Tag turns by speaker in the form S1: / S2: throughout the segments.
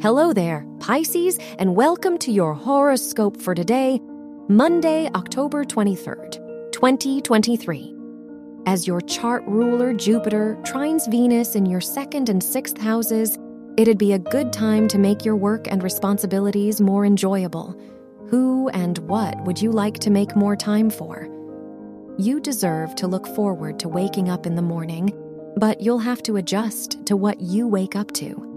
S1: Hello there, Pisces, and welcome to your horoscope for today, Monday, October 23rd, 2023. As your chart ruler, Jupiter, trines Venus in your second and sixth houses, it'd be a good time to make your work and responsibilities more enjoyable. Who and what would you like to make more time for? You deserve to look forward to waking up in the morning, but you'll have to adjust to what you wake up to.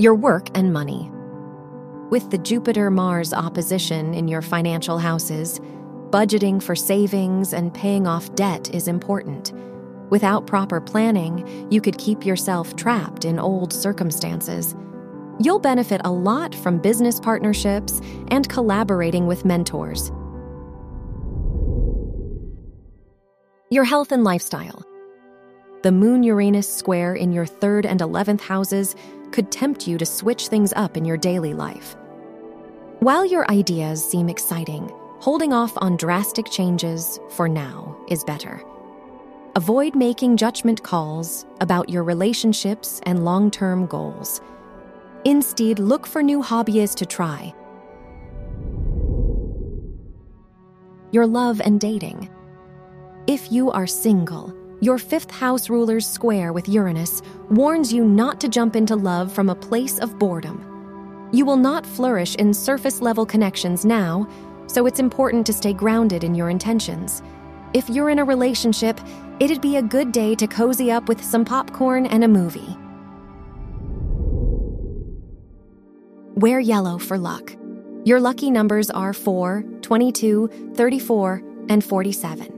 S1: Your work and money. With the Jupiter Mars opposition in your financial houses, budgeting for savings and paying off debt is important. Without proper planning, you could keep yourself trapped in old circumstances. You'll benefit a lot from business partnerships and collaborating with mentors. Your health and lifestyle. The Moon Uranus square in your third and 11th houses could tempt you to switch things up in your daily life. While your ideas seem exciting, holding off on drastic changes for now is better. Avoid making judgment calls about your relationships and long term goals. Instead, look for new hobbies to try. Your love and dating. If you are single, your fifth house ruler's square with Uranus warns you not to jump into love from a place of boredom. You will not flourish in surface level connections now, so it's important to stay grounded in your intentions. If you're in a relationship, it'd be a good day to cozy up with some popcorn and a movie. Wear yellow for luck. Your lucky numbers are 4, 22, 34, and 47.